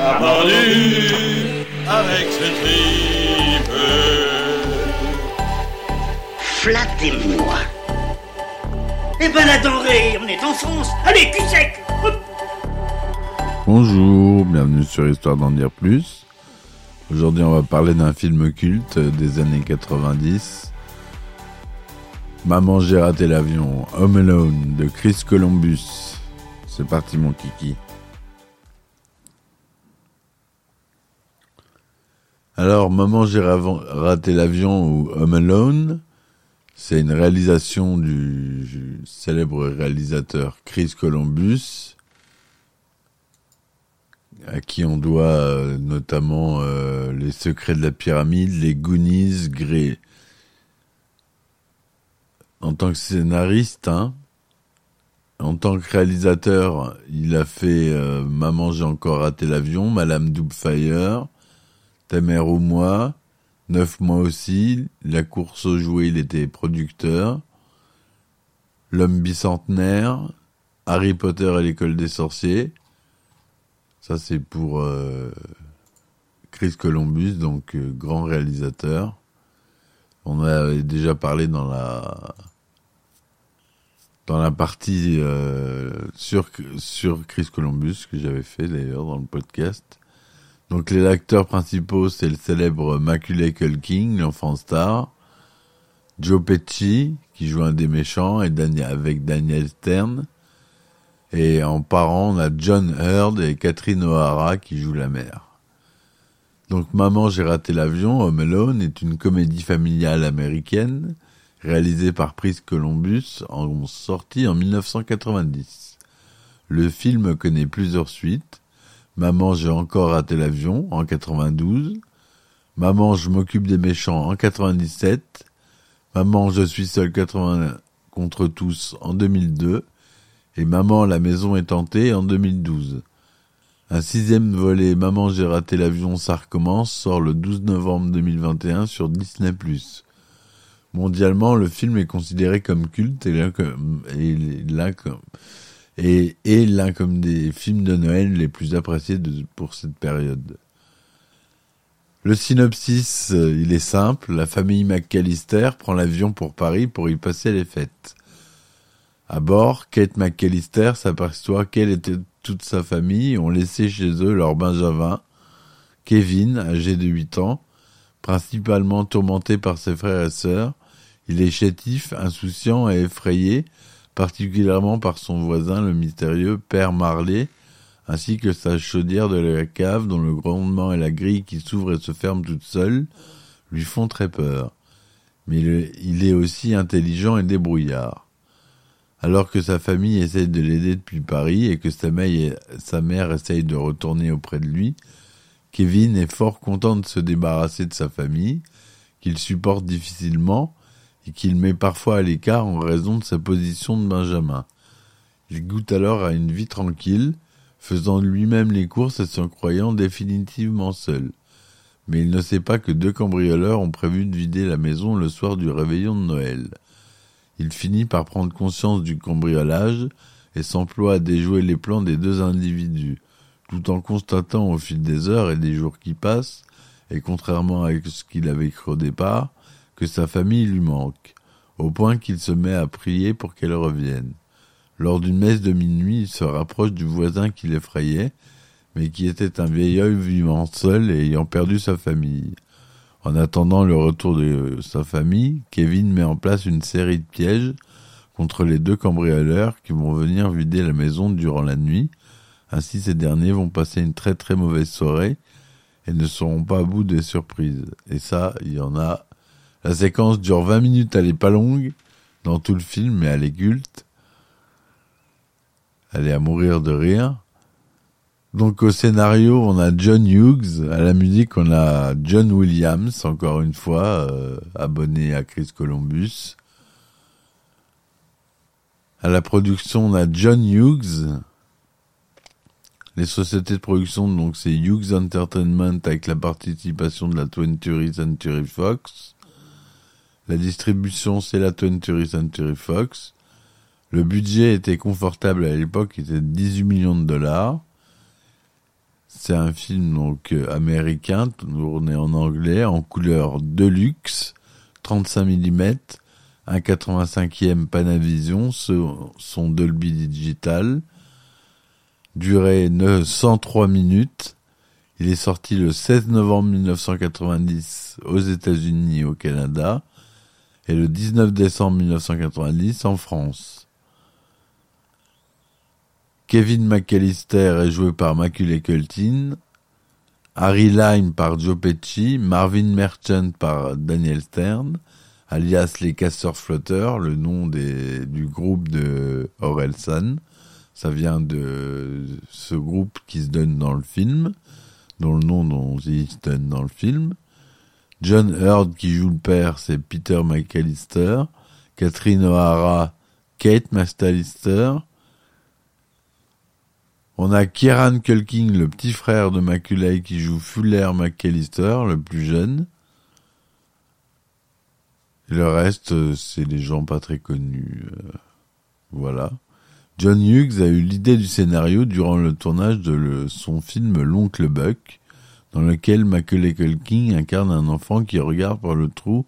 A rendu avec ce tripe. Flattez-moi. Eh ben la denrée, on est en France Allez, cul sec Bonjour, bienvenue sur Histoire d'en dire plus. Aujourd'hui, on va parler d'un film culte des années 90. Maman, j'ai raté l'avion, Home Alone de Chris Columbus. C'est parti, mon kiki. Alors, Maman, j'ai raté l'avion ou Home Alone, c'est une réalisation du, du célèbre réalisateur Chris Columbus à qui on doit euh, notamment euh, Les Secrets de la Pyramide, Les Goonies, Grey. En tant que scénariste, hein, en tant que réalisateur, il a fait euh, Maman, j'ai encore raté l'avion, Madame Doubtfire, Ta mère ou moi, Neuf mois aussi, La course aux jouets, il était producteur, L'homme bicentenaire, Harry Potter et l'école des sorciers, ça, c'est pour euh, Chris Columbus, donc euh, grand réalisateur. On a déjà parlé dans la partie euh, sur Chris Columbus que j'avais fait d'ailleurs dans le podcast. Donc les acteurs principaux, c'est le célèbre Macaulay Culkin, l'enfant star, Joe Pesci qui joue un des méchants avec Daniel Stern. Et en parents, on a John Hurd et Catherine O'Hara qui jouent la mère. Donc Maman, j'ai raté l'avion, Home Alone est une comédie familiale américaine réalisée par Chris Columbus en sortie en 1990. Le film connaît plusieurs suites. Maman, j'ai encore raté l'avion en 92. Maman, je m'occupe des méchants en 97. Maman, je suis seul 80 contre tous en 2002 et Maman, la maison est tentée en 2012. Un sixième volet Maman, j'ai raté l'avion, ça recommence sort le 12 novembre 2021 sur Disney+. Mondialement, le film est considéré comme culte et l'un comme, et l'un comme, et, et l'un comme des films de Noël les plus appréciés pour cette période. Le synopsis, euh, il est simple. La famille McAllister prend l'avion pour Paris pour y passer les fêtes. À bord, Kate McAllister s'aperçoit qu'elle et toute sa famille ont laissé chez eux leur Benjamin, Kevin, âgé de 8 ans, principalement tourmenté par ses frères et sœurs. Il est chétif, insouciant et effrayé, particulièrement par son voisin, le mystérieux Père Marley, ainsi que sa chaudière de la cave dont le grondement et la grille qui s'ouvre et se ferme toute seule lui font très peur. Mais il- il est aussi intelligent et débrouillard. Alors que sa famille essaye de l'aider depuis Paris et que sa mère, sa mère essaye de retourner auprès de lui, Kevin est fort content de se débarrasser de sa famille, qu'il supporte difficilement et qu'il met parfois à l'écart en raison de sa position de Benjamin. Il goûte alors à une vie tranquille, faisant lui-même les courses et se croyant définitivement seul. Mais il ne sait pas que deux cambrioleurs ont prévu de vider la maison le soir du réveillon de Noël. Il finit par prendre conscience du cambriolage et s'emploie à déjouer les plans des deux individus, tout en constatant au fil des heures et des jours qui passent, et contrairement à ce qu'il avait cru au départ, que sa famille lui manque, au point qu'il se met à prier pour qu'elle revienne. Lors d'une messe de minuit, il se rapproche du voisin qui l'effrayait, mais qui était un vieil homme vivant seul et ayant perdu sa famille. En attendant le retour de sa famille, Kevin met en place une série de pièges contre les deux cambrioleurs qui vont venir vider la maison durant la nuit. Ainsi, ces derniers vont passer une très très mauvaise soirée et ne seront pas à bout des surprises. Et ça, il y en a. La séquence dure 20 minutes, elle est pas longue dans tout le film, mais elle est culte. Elle est à mourir de rire. Donc au scénario, on a John Hughes, à la musique, on a John Williams, encore une fois, euh, abonné à Chris Columbus. À la production, on a John Hughes. Les sociétés de production, donc c'est Hughes Entertainment avec la participation de la 20th Century Fox. La distribution, c'est la 20th Century Fox. Le budget était confortable à l'époque, il était de 18 millions de dollars. C'est un film donc euh, américain, tourné en anglais, en couleur Deluxe, 35 mm, un 85e Panavision, son Dolby Digital, durée 103 minutes. Il est sorti le 16 novembre 1990 aux États-Unis et au Canada et le 19 décembre 1990 en France. Kevin McAllister est joué par Macaulay Culkin, Harry Lime par Joe Pesci, Marvin Merchant par Daniel Stern, alias les casseurs flotteurs, le nom du groupe de Orelsan. Ça vient de ce groupe qui se donne dans le film, dont le nom dont il se donne dans le film. John Hurd qui joue le père, c'est Peter McAllister. Catherine O'Hara, Kate McAllister. On a Kieran Culkin, le petit frère de Macaulay, qui joue Fuller McAllister, le plus jeune. Le reste, euh, c'est des gens pas très connus. Euh, voilà. John Hughes a eu l'idée du scénario durant le tournage de son film L'Oncle Buck, dans lequel Macaulay incarne un enfant qui regarde par le trou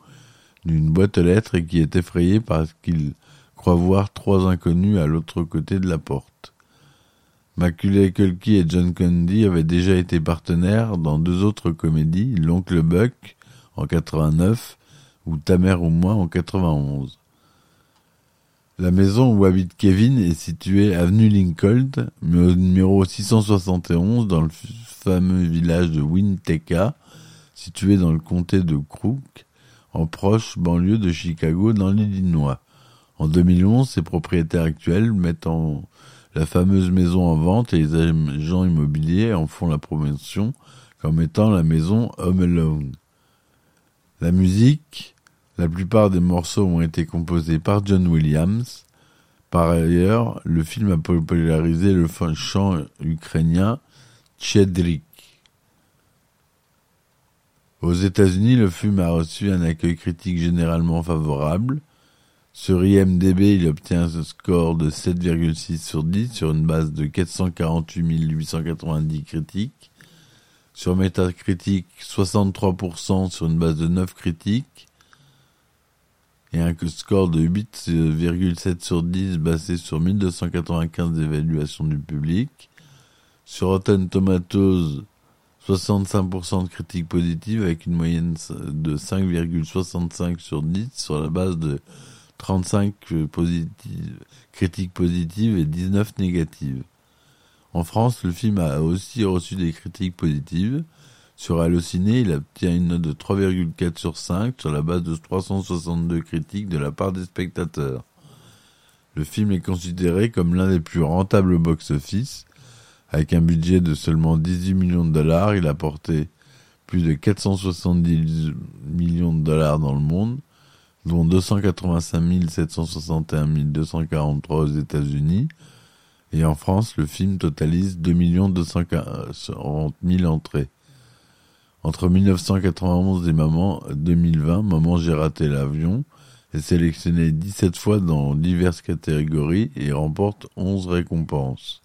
d'une boîte aux lettres et qui est effrayé parce qu'il croit voir trois inconnus à l'autre côté de la porte. Macaulay Culkin et John Candy avaient déjà été partenaires dans deux autres comédies, L'Oncle Buck en 89 ou Ta mère ou moi en 91. La maison où habite Kevin est située avenue Lincoln, au numéro 671 dans le fameux village de Winteka, situé dans le comté de Crook, en proche banlieue de Chicago dans l'Illinois. En 2011, ses propriétaires actuels mettent en la fameuse maison en vente et les agents immobiliers en font la promotion comme étant la maison Home Alone. La musique, la plupart des morceaux ont été composés par John Williams. Par ailleurs, le film a popularisé le chant ukrainien Tchedrik. Aux États-Unis, le film a reçu un accueil critique généralement favorable. Sur IMDB, il obtient un score de 7,6 sur 10 sur une base de 448 890 critiques. Sur Metacritic, 63% sur une base de 9 critiques. Et un score de 8,7 sur 10 basé sur 1295 évaluations du public. Sur Rotten Tomatoes, 65% de critiques positives avec une moyenne de 5,65 sur 10 sur la base de 35 positives, critiques positives et 19 négatives. En France, le film a aussi reçu des critiques positives. Sur Allociné, il obtient une note de 3,4 sur 5 sur la base de 362 critiques de la part des spectateurs. Le film est considéré comme l'un des plus rentables box-office. Avec un budget de seulement 18 millions de dollars, il a porté plus de 470 millions de dollars dans le monde dont 285 761 243 aux États-Unis, et en France, le film totalise 2 240 000 entrées. Entre 1991 et Maman 2020, Maman j'ai raté l'avion est sélectionné 17 fois dans diverses catégories et remporte 11 récompenses.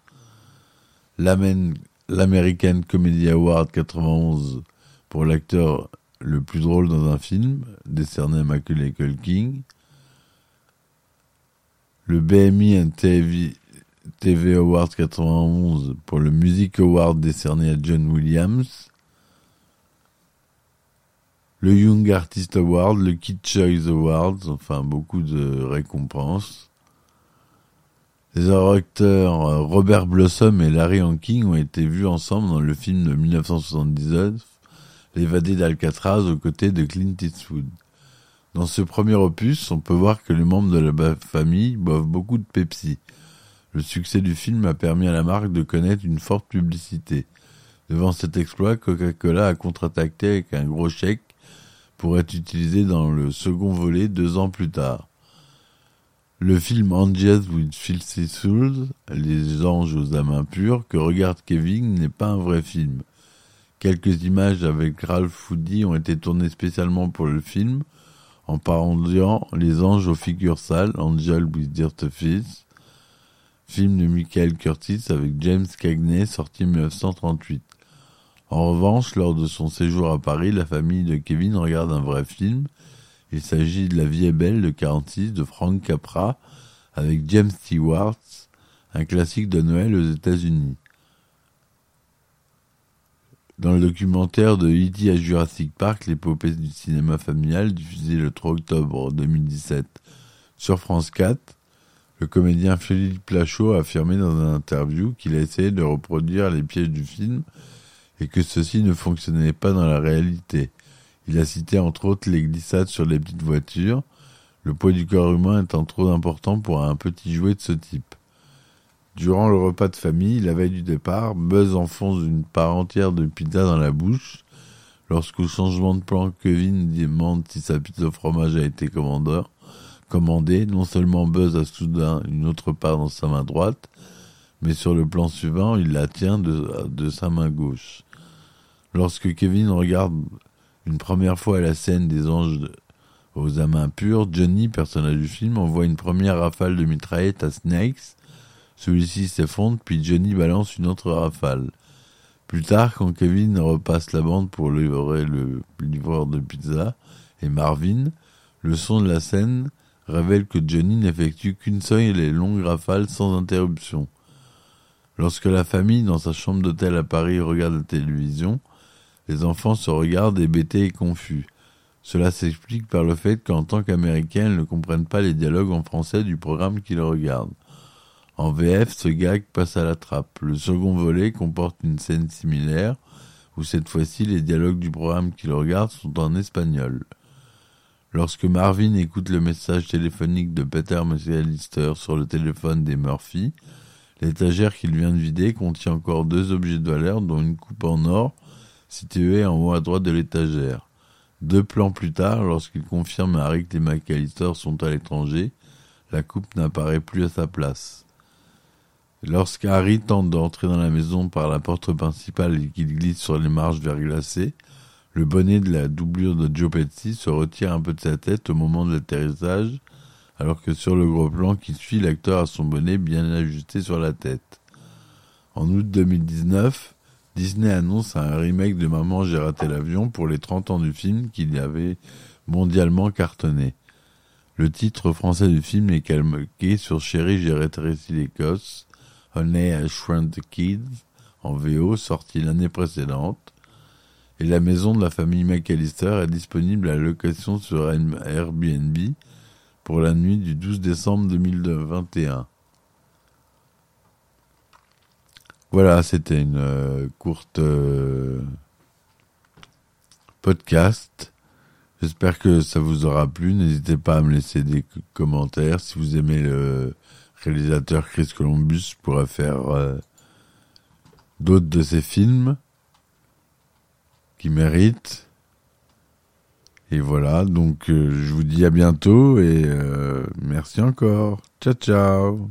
L'American Comedy Award 91 pour l'acteur le plus drôle dans un film, décerné à Macaulay Culkin. Le BMI TV, TV Awards 91 pour le Music Award décerné à John Williams. Le Young Artist Award, le Kid Choice Awards, enfin beaucoup de récompenses. Les acteurs euh, Robert Blossom et Larry Hanking ont été vus ensemble dans le film de 1979 l'évadé d'Alcatraz aux côtés de Clint Eastwood. Dans ce premier opus, on peut voir que les membres de la famille boivent beaucoup de Pepsi. Le succès du film a permis à la marque de connaître une forte publicité. Devant cet exploit, Coca-Cola a contre-attaqué avec un gros chèque pour être utilisé dans le second volet deux ans plus tard. Le film Angels with Filthy Souls, Les anges aux âmes impures, que regarde Kevin, n'est pas un vrai film. Quelques images avec Ralph Foody ont été tournées spécialement pour le film, en parodiant Les anges aux figures sales, Angel with Dirt Face, film de Michael Curtis avec James Cagney sorti en 1938. En revanche, lors de son séjour à Paris, la famille de Kevin regarde un vrai film. Il s'agit de La vie est belle de 46 de Frank Capra avec James Stewart, un classique de Noël aux États-Unis. Dans le documentaire de E.T. à Jurassic Park, l'épopée du cinéma familial, diffusé le 3 octobre 2017 sur France 4, le comédien Philippe Lachaud a affirmé dans une interview qu'il a essayé de reproduire les pièges du film et que ceci ne fonctionnait pas dans la réalité. Il a cité entre autres les glissades sur les petites voitures, le poids du corps humain étant trop important pour un petit jouet de ce type. Durant le repas de famille, la veille du départ, Buzz enfonce une part entière de pizza dans la bouche. Lorsqu'au changement de plan, Kevin demande si sa pizza au fromage a été commandée, non seulement Buzz a soudain une autre part dans sa main droite, mais sur le plan suivant, il la tient de sa main gauche. Lorsque Kevin regarde une première fois la scène des anges aux âmes impures, Johnny, personnage du film, envoie une première rafale de mitraillette à Snakes. Celui-ci s'effondre, puis Johnny balance une autre rafale. Plus tard, quand Kevin repasse la bande pour livrer le livreur de pizza et Marvin, le son de la scène révèle que Johnny n'effectue qu'une seule longue rafale sans interruption. Lorsque la famille, dans sa chambre d'hôtel à Paris, regarde la télévision, les enfants se regardent hébétés et confus. Cela s'explique par le fait qu'en tant qu'Américains, ils ne comprennent pas les dialogues en français du programme qu'ils regardent. En VF, ce gag passe à la trappe. Le second volet comporte une scène similaire, où cette fois-ci les dialogues du programme qu'ils regardent sont en espagnol. Lorsque Marvin écoute le message téléphonique de Peter McAllister sur le téléphone des Murphy, l'étagère qu'il vient de vider contient encore deux objets de valeur, dont une coupe en or située en haut à droite de l'étagère. Deux plans plus tard, lorsqu'il confirme à Harry que les McAllister sont à l'étranger, la coupe n'apparaît plus à sa place. Lorsqu'Harry tente d'entrer dans la maison par la porte principale et qu'il glisse sur les marches verglacées, le bonnet de la doublure de Joe Pesci se retire un peu de sa tête au moment de l'atterrissage, alors que sur le gros plan qui suit, l'acteur a son bonnet bien ajusté sur la tête. En août 2019, Disney annonce un remake de Maman j'ai raté l'avion pour les 30 ans du film qu'il avait mondialement cartonné. Le titre français du film est calqué sur Chérie j'ai rétréci l'Écosse, Honey I Shrunk Kids, en VO, sorti l'année précédente, et la maison de la famille McAllister est disponible à location sur Airbnb pour la nuit du 12 décembre 2021. Voilà, c'était une euh, courte euh, podcast. J'espère que ça vous aura plu. N'hésitez pas à me laisser des commentaires. Si vous aimez le réalisateur Chris Columbus, je pourrais faire euh, d'autres de ses films qui méritent. Et voilà, donc je vous dis à bientôt et merci encore. Ciao ciao.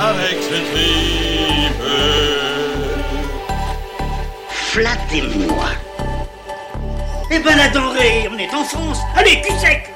avec ce tripe. Flattez-moi. Eh ben la denrée, on est en France. Allez, cul sec